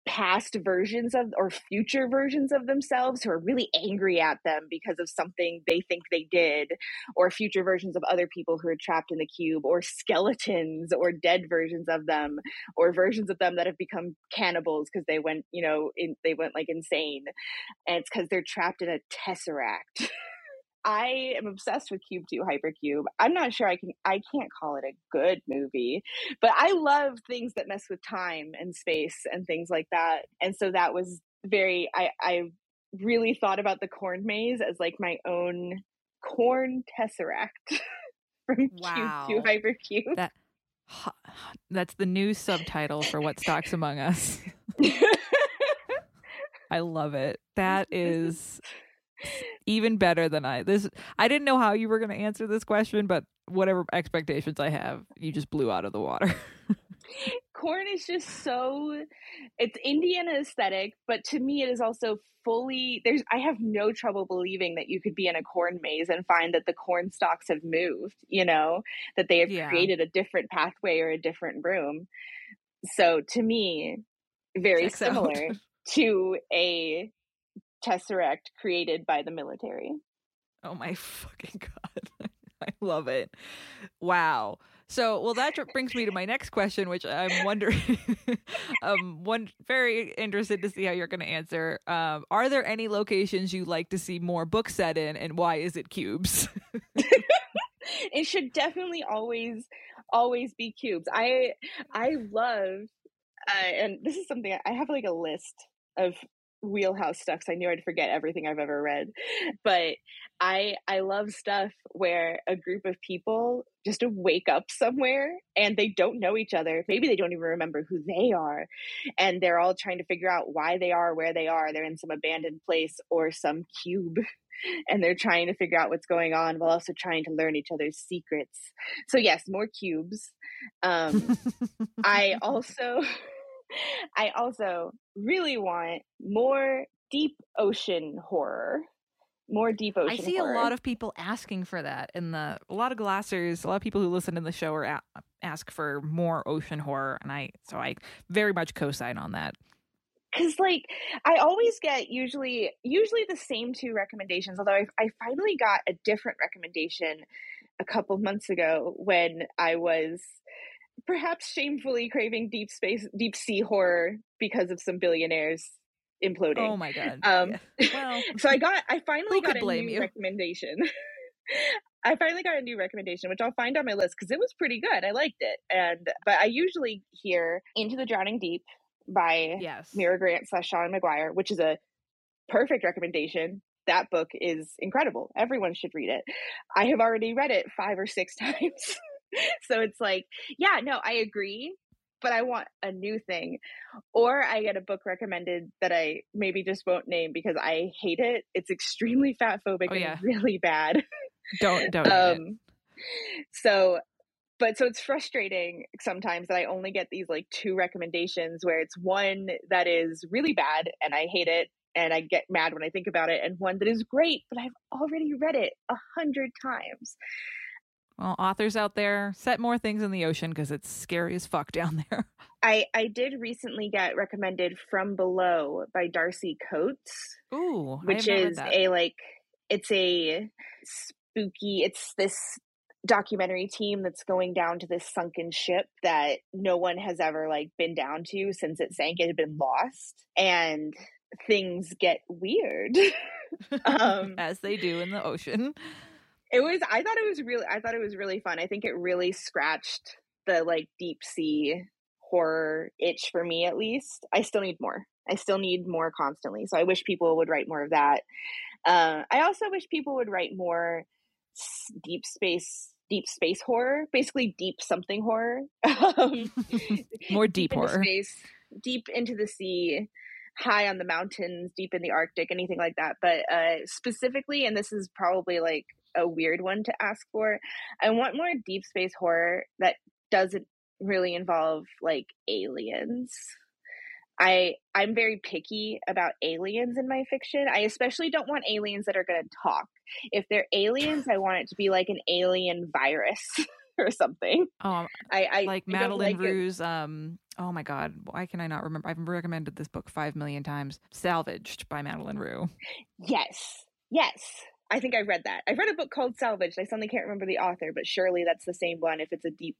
past versions of or future versions of themselves who are really angry at them because of something they think they did or future versions of other people who are trapped in the cube or skeletons or dead versions of them or versions of them that have become cannibals because they went you know in, they went like insane. And it's because they're trapped in a tesseract I am obsessed with Cube 2 Hypercube. I'm not sure I can I can't call it a good movie, but I love things that mess with time and space and things like that. And so that was very I I really thought about the corn maze as like my own corn tesseract from Wow. Cube 2 Hypercube. That that's the new subtitle for what stalks among us. I love it. That is even better than I this I didn't know how you were going to answer this question, but whatever expectations I have, you just blew out of the water. corn is just so it's indiana aesthetic but to me it is also fully there's i have no trouble believing that you could be in a corn maze and find that the corn stalks have moved you know that they have Yeah. created a different pathway or a different room so to me very Checks out. similar to a tesseract created by the military Oh my fucking god. I love it. Wow. So, well, that brings me to my next question, which I'm wondering, um, one very interested to see how you're going to answer. Um, are there any locations you like to see more books set in, and why is it cubes? it should definitely always always be cubes i i love uh, and this is something I have like a list of wheelhouse stuff i knew i'd forget everything i've ever read. But i i love stuff where a group of people just wake up somewhere and they don't know each other. Maybe they don't even remember who they are and they're all trying to figure out why they are where they are. They're in some abandoned place or some cube and they're trying to figure out what's going on while also trying to learn each other's secrets. So yes more cubes. Um I also I also really want more deep ocean horror. More deep ocean. I see horror. a lot of people asking for that in the a lot of glassers, a lot of people who listen to the show are a- ask for more ocean horror, and I so I very much co-sign on that. cuz like I always get usually usually the same two recommendations although I I finally got a different recommendation a couple months ago when I was perhaps shamefully craving deep space deep sea horror because of some billionaires imploding. Oh my god. Um, Yeah. well, so I got I finally got a blame new you? recommendation. I finally got a new recommendation, which I'll find on my list because it was pretty good. I liked it, and but I usually hear "Into the Drowning Deep" by yes. Mira Grant slash Seanan McGuire, which is a perfect recommendation. That book is incredible. Everyone should read it. I have already read it five or six times, so it's like, yeah, no, I agree, but I want a new thing. Or I get a book recommended that I maybe just won't name because I hate it. It's extremely fat phobic Oh, yeah. and really bad. Don't don't. um so but so it's frustrating sometimes that I only get these like two recommendations where it's one that is really bad and I hate it and I get mad when I think about it, and one that is great, but I've already read it a hundred times. Well, authors out there, set more things in the ocean because it's scary as fuck down there. I I did recently get recommended From Below by Darcy Coates. Ooh, which have not read is a like it's a spooky. It's this documentary team that's going down to this sunken ship that no one has ever like been down to since it sank. It had been lost, and things get weird. um, As they do in the ocean. It was. I thought it was really. I thought it was really fun. I think it really scratched the like deep sea horror itch for me at least. I still need more. I still need more constantly. So I wish people would write more of that. Uh, I also wish people would write more deep space deep space horror basically deep something horror um, More deep into horror. space deep into the sea high on the mountains deep in the arctic anything like that but uh specifically and this is probably like a weird one to ask for i want more deep space horror that doesn't really involve like aliens I I'm very picky about aliens in my fiction. I especially don't want aliens that are going to talk. If they're aliens, I want it to be like an alien virus or something. Oh, I, I like I Madeline like Rue's. Um, oh my God, why can I not remember? I've recommended this book five million times. Salvaged by Madeleine Roux. Yes, yes. I think I read that. I read a book called Salvage. I suddenly can't remember the author, but surely that's the same one if it's a deep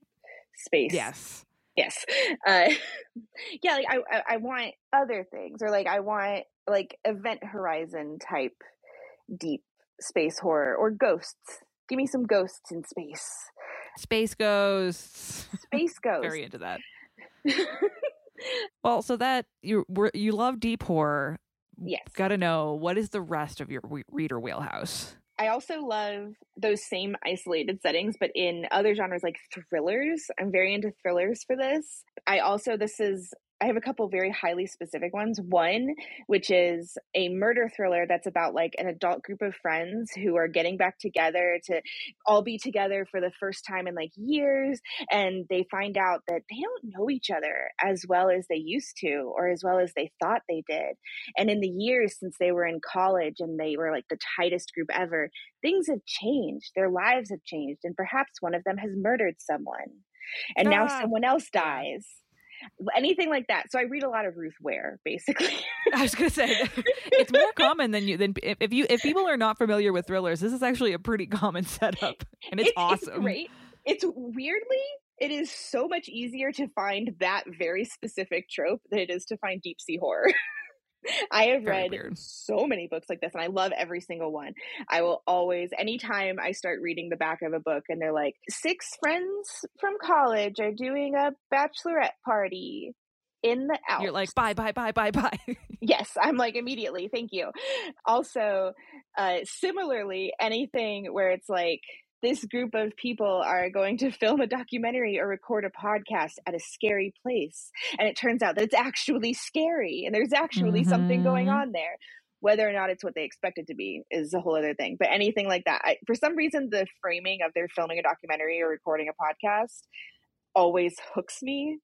space. Yes. yes uh yeah like I, I i want other things or like i want like event horizon type deep space horror or ghosts give me some ghosts in space Space Ghosts. space ghosts Very into that. Well, so that you were you love deep horror. Yes Got to know what is the rest of your re- reader wheelhouse. i also love those same isolated settings but in other genres like thrillers i'm very into thrillers for this i also this is I have a couple very highly specific ones. One, which is a murder thriller that's about like an adult group of friends who are getting back together to all be together for the first time in like years. And they find out that they don't know each other as well as they used to, or as well as they thought they did. And in the years since they were in college and they were like the tightest group ever, things have changed. Their lives have changed. And perhaps one of them has murdered someone. And now Ah. someone else dies anything like that. So I read a lot of Ruth Ware, basically. I was gonna say it's more common than you than if, if you if people are not familiar with thrillers, this is actually a pretty common setup, and it's, awesome. great. It's weirdly, it is so much easier to find that very specific trope than it is to find deep sea horror. I have Very read weird. so many books like this, and I love every single one. I will always, anytime I start reading the back of a book and they're like, six friends from college are doing a bachelorette party in the Alps. You're like bye bye bye bye bye. yes i'm like immediately thank you also uh similarly anything where it's like this group of people are going to film a documentary or record a podcast at a scary place. And it turns out that it's actually scary and there's actually something going Mhm. on there. Whether or not it's what they expect it to be is a whole other thing. But anything like that I, for some reason the framing of their filming a documentary or recording a podcast always hooks me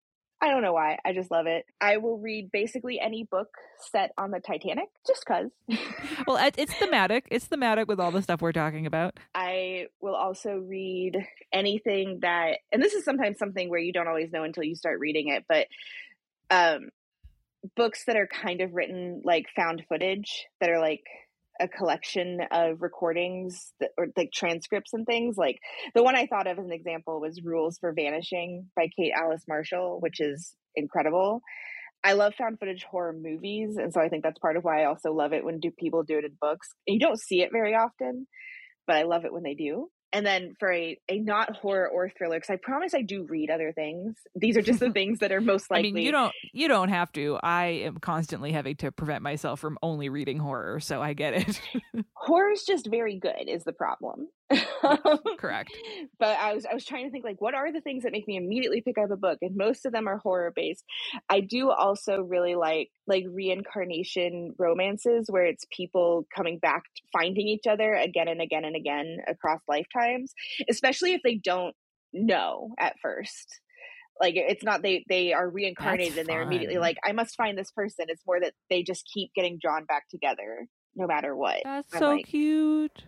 I don't know why. I just love it. I will read basically any book set on the Titanic just cuz. well, it's thematic. It's thematic with all the stuff we're talking about. I will also read anything that and this is sometimes something where you don't always know until you start reading it, but um books that are kind of written like found footage that are like a collection of recordings that, or like transcripts and things like the one i thought of as an example was rules for vanishing by kate alice marshall which is incredible. I love found footage horror movies and so i think that's part of why i also love it when do people do it in books. You don't see it very often but i love it when they do and then for a, a not horror or thriller because i promise i do read other things these are just the things that are most likely I mean, you don't you don't have to. I am constantly having to prevent myself from only reading horror, so I get it. horror's just very good is the problem Um, correct. but i was i was trying to think like what are the things that make me immediately pick up a book? And most of them are horror based. I do also really like like reincarnation romances where it's people coming back finding each other again and again and again across lifetimes especially if they don't know at first. Like it's not they they are reincarnated and they're immediately like i must find this person. It's more that they just keep getting drawn back together no matter what. That's I'm so like, cute.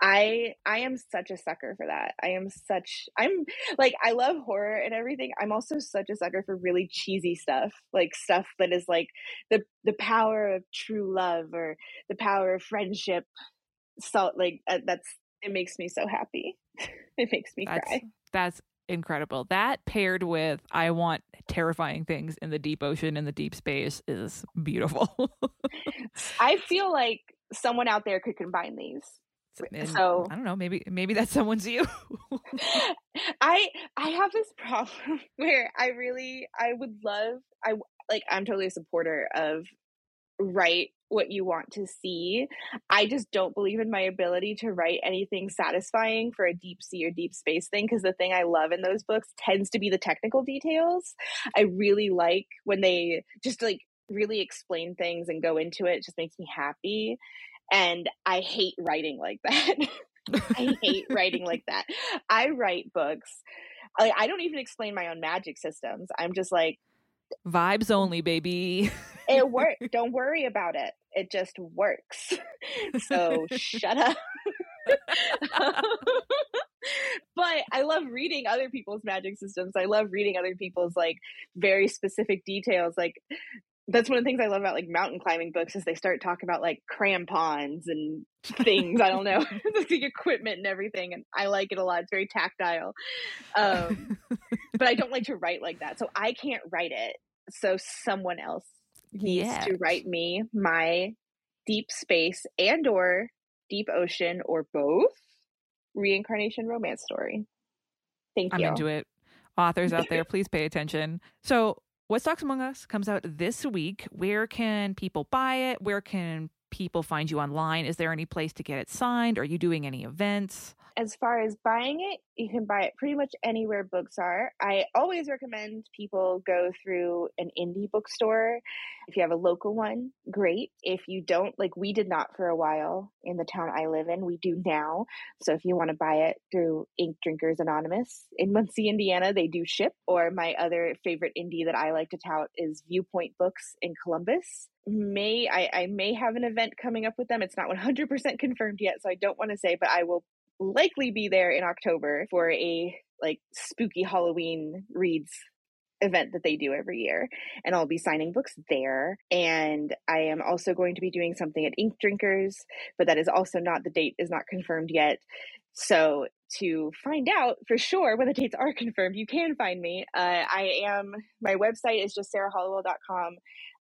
I I am such a sucker for that. I am such I'm like I love horror and everything. I'm also such a sucker for really cheesy stuff, like stuff that is like the the power of true love or the power of friendship. So like uh, that's It makes me so happy. It makes me That's cry. that's incredible. That paired with I want terrifying things in the deep ocean in the deep space is beautiful. I feel like someone out there could combine these. And So- I don't know, maybe maybe that someone's you. I I have this problem where I really I would love I like I'm totally a supporter of write what you want to see. I just don't believe in my ability to write anything satisfying for a deep sea or deep space thing because the thing I love in those books tends to be the technical details. I really like when they just like really explain things and go into it. It just makes me happy. And I hate writing like that. I hate writing like that. I write books. I, I don't even explain my own magic systems. I'm just like, Vibes only, baby. it works. don't worry about it. It just works. so shut up. but I love reading other people's magic systems. I love reading other people's like very specific details. Like that's one of the things I love about like mountain climbing books is they start talking about like crampons and things. I don't know, like equipment and everything, and I like it a lot. It's very tactile. Um, but I don't like to write like that, so I can't write it. So someone else needs to write me my deep space and or deep ocean or both reincarnation romance story. Thank you. I'm into it. Authors out there, please pay attention. So, What Stalks Among Us comes out this week. Where can people buy it? Where can people find you online? Is there any place to get it signed? Are you doing any events? as far as buying it, you can buy it pretty much anywhere books are. I always recommend people go through an indie bookstore. If you have a local one, great. If you don't, like we did not for a while in the town I live in, we do now. So if you want to buy it through Ink Drinkers Anonymous in Muncie, Indiana, they do ship. Or my other favorite indie that I like to tout is Viewpoint Books in Columbus may I, I may have an event coming up with them. It's not 100% confirmed yet, so I don't want to say, but I will likely be there in October for a like spooky Halloween reads event that they do every year and I'll be signing books there. And I am also going to be doing something at Ink Drinkers but that is also not the date is not confirmed yet. So to find out for sure when the dates are confirmed you can find me. Uh, I am my website is just sarahhollowell.com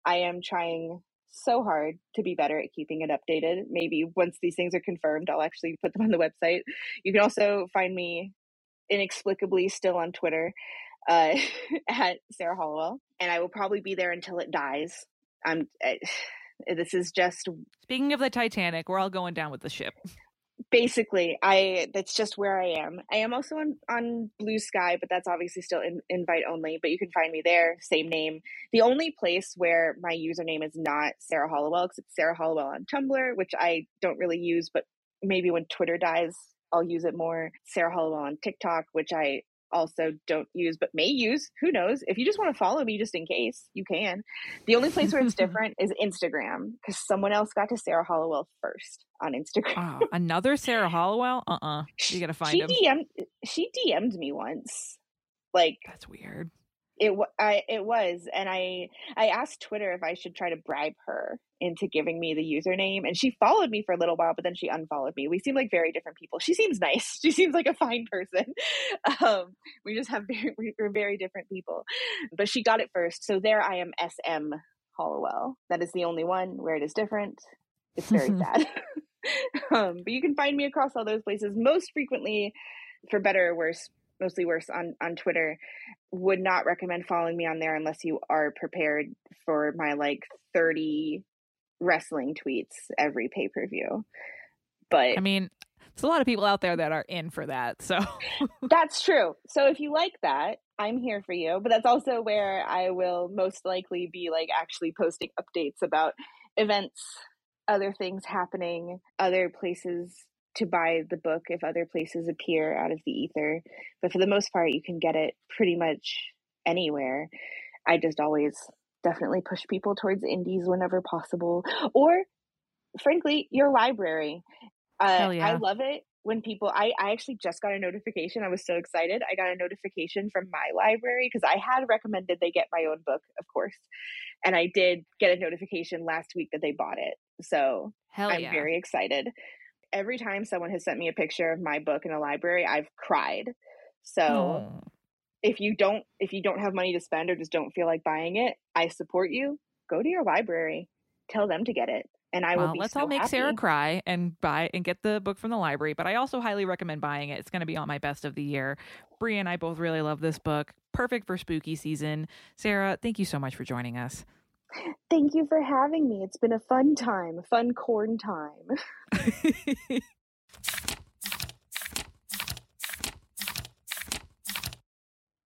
I am trying so hard to be better at keeping it updated. Maybe once these things are confirmed, I'll actually put them on the website. You can also find me inexplicably still on Twitter uh, at Sarah Hollowell, and I will probably be there until it dies. I'm. I, this is just Speaking of the Titanic, we're all going down with the ship. basically i that's just where i am i am also on on Bluesky but that's obviously still in, invite only but you can find me there same name the only place where my username is not sarah hollowell because it's sarah hollowell on tumblr which i don't really use but maybe when twitter dies i'll use it more sarah hollowell on tiktok which i also don't use but may use who knows if you just want to follow me just in case you can the only place where it's different is instagram because someone else got to sarah hollowell first on instagram Oh, another Sarah Hollowell? Uh uh You got to find she him. DM'd she DM'd me once. Like That's weird. It I it was and I I asked Twitter if I should try to bribe her into giving me the username and she followed me for a little while but then she unfollowed me. We seem like very different people. She seems nice. She seems like a fine person. Um we just have very we're very different people. But she got it first. So there I am SM Hollowell. That is the only one where it is different. It's very sad. um, but you can find me across all those places. Most frequently, for better or worse, mostly worse on on Twitter. Would not recommend following me on there unless you are prepared for my like thirty wrestling tweets every pay per view. But I mean, there's a lot of people out there that are in for that. So That's true. So if you like that, I'm here for you. But that's also where I will most likely be like actually posting updates about events, other things happening, other places to buy the book if other places appear out of the ether. But for the most part, you can get it pretty much anywhere. I just always definitely push people towards indies whenever possible. Or frankly, your library. Uh, yeah. I love it when people I, I actually just got a notification i was so excited i got a notification from my library because i had recommended they get my own book of course and i did get a notification last week that they bought it so hell i'm yeah. very excited every time someone has sent me a picture of my book in a library, I've cried. So Oh. if you don't if you don't have money to spend or just don't feel like buying it, I support you. Go to your library. Tell them to get it. And I will well, be let's so all make happy. Sarah cry and buy and get the book from the library. But I also highly recommend buying it. It's going to be on my best of the year. Brea and I both really love this book. Perfect for spooky season. Sarah, thank you so much for joining us. Thank you for having me. It's been a fun time, fun corn time.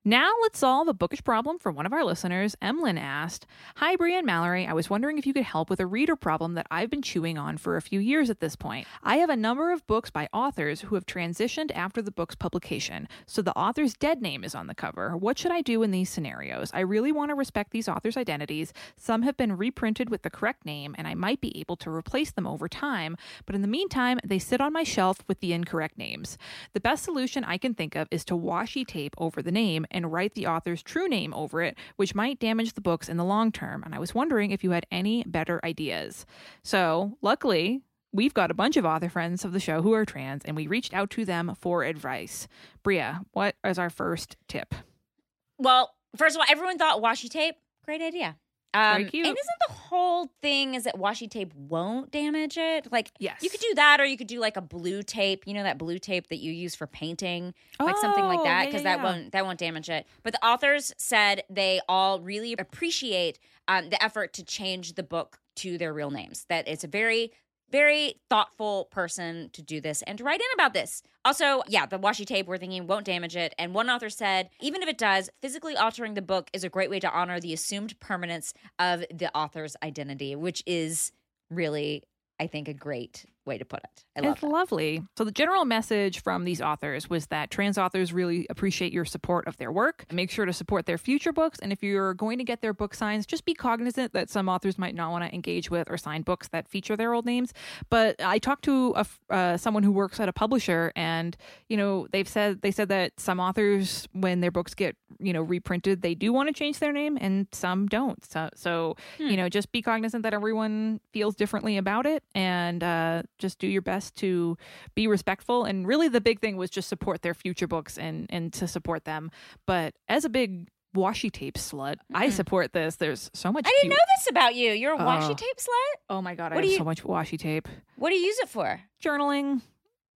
Now let's solve a bookish problem for one of our listeners. Emlyn asked, Hi, Brea and Mallory. I was wondering if you could help with a reader problem that I've been chewing on for a few years at this point. I have a number of books by authors who have transitioned after the book's publication, so the author's dead name is on the cover. What should I do in these scenarios? I really want to respect these authors' identities. Some have been reprinted with the correct name, and I might be able to replace them over time, but in the meantime, they sit on my shelf with the incorrect names. The best solution I can think of is to washi tape over the name and write the author's true name over it, which might damage the books in the long term. And I was wondering if you had any better ideas. So, luckily, we've got a bunch of author friends of the show who are trans, and we reached out to them for advice. Brea, what is our first tip? Well, first of all, everyone thought washi tape. Great idea. Um, Very cute. And isn't the whole thing is that washi tape won't damage it? Like, Yes. you could do that, or you could do like a blue tape. You know that blue tape that you use for painting, like something like Oh, that, because yeah, that yeah. won't that won't damage it. But the authors said they all really appreciate um, the effort to change the book to their real names. That it's a very very thoughtful person to do this and to write in about this. Also, yeah, the washi tape we're thinking won't damage it. And one author said, even if it does, physically altering the book is a great way to honor the assumed permanence of the author's identity, which is really, I think, a great way to put it. I love it's that. lovely. So the general message from these authors was that trans authors really appreciate your support of their work. Make sure to support their future books, and if you're going to get their book signs, just be cognizant that some authors might not want to engage with or sign books that feature their old names. But I talked to a, uh, someone who works at a publisher, and you know they've said they said that some authors, when their books get you know reprinted, they do want to change their name, and some don't. So, so you know, just be cognizant that everyone feels differently about it, and uh, just do your best to be respectful. And really, the big thing was just support their future books and and to support them. But as a big washi tape slut, I support this. There's so much. I didn't cute- know this about you. You're a washi Uh, tape slut? Oh my god, I What have do you- so much washi tape. What do you use it for? Journaling,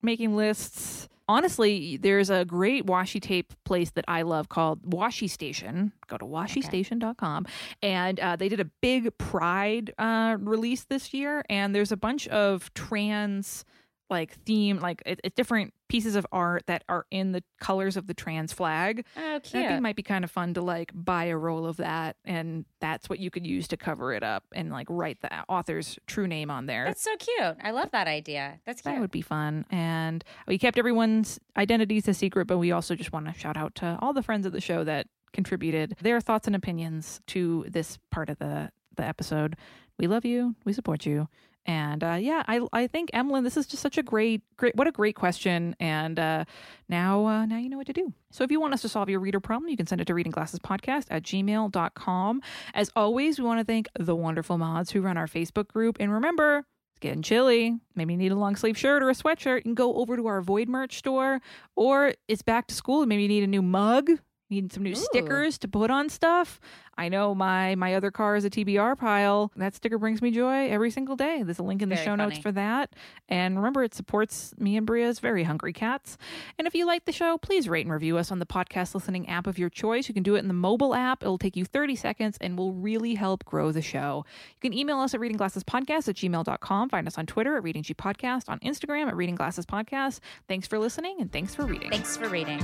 making lists. Honestly, there's a great washi tape place that I love called Washi Station. Go to washistation.com. And uh, they did a big Pride uh, release this year. And there's a bunch of trans like theme like it, it different pieces of art that are in the colors of the trans flag Oh, I think it might be kind of fun to like buy a roll of that, and that's what you could use to cover it up and like write the author's true name on there. That's so cute. I love that idea. That's cute. that would be fun. And we kept everyone's identities a secret, but we also just want to shout out to all the friends of the show that contributed their thoughts and opinions to this part of the the episode. We love you. We support you. And uh, yeah, I I think Emlyn, this is just such a great great what a great question. And uh, now uh, now you know what to do. So if you want us to solve your reader problem, you can send it to readingglassespodcast at gmail.com. As always, we want to thank the wonderful mods who run our Facebook group. And remember, it's getting chilly. Maybe you need a long sleeve shirt or a sweatshirt. You can go over to our Void merch store, or it's back to school. and Maybe you need a new mug. Need some new Ooh. stickers to put on stuff. I know my my other car is a TBR pile. That sticker brings me joy every single day. There's a link in the Very show notes for that. And remember, it supports me and Brea's very hungry cats. And if you like the show, please rate and review us on the podcast listening app of your choice. You can do it in the mobile app. It'll take you 30 seconds and will really help grow the show. You can email us at readingglassespodcast at gmail.com. Find us on Twitter at Reading G Podcast, on Instagram at Reading Glasses Podcast. Thanks for listening and thanks for reading. Thanks for reading.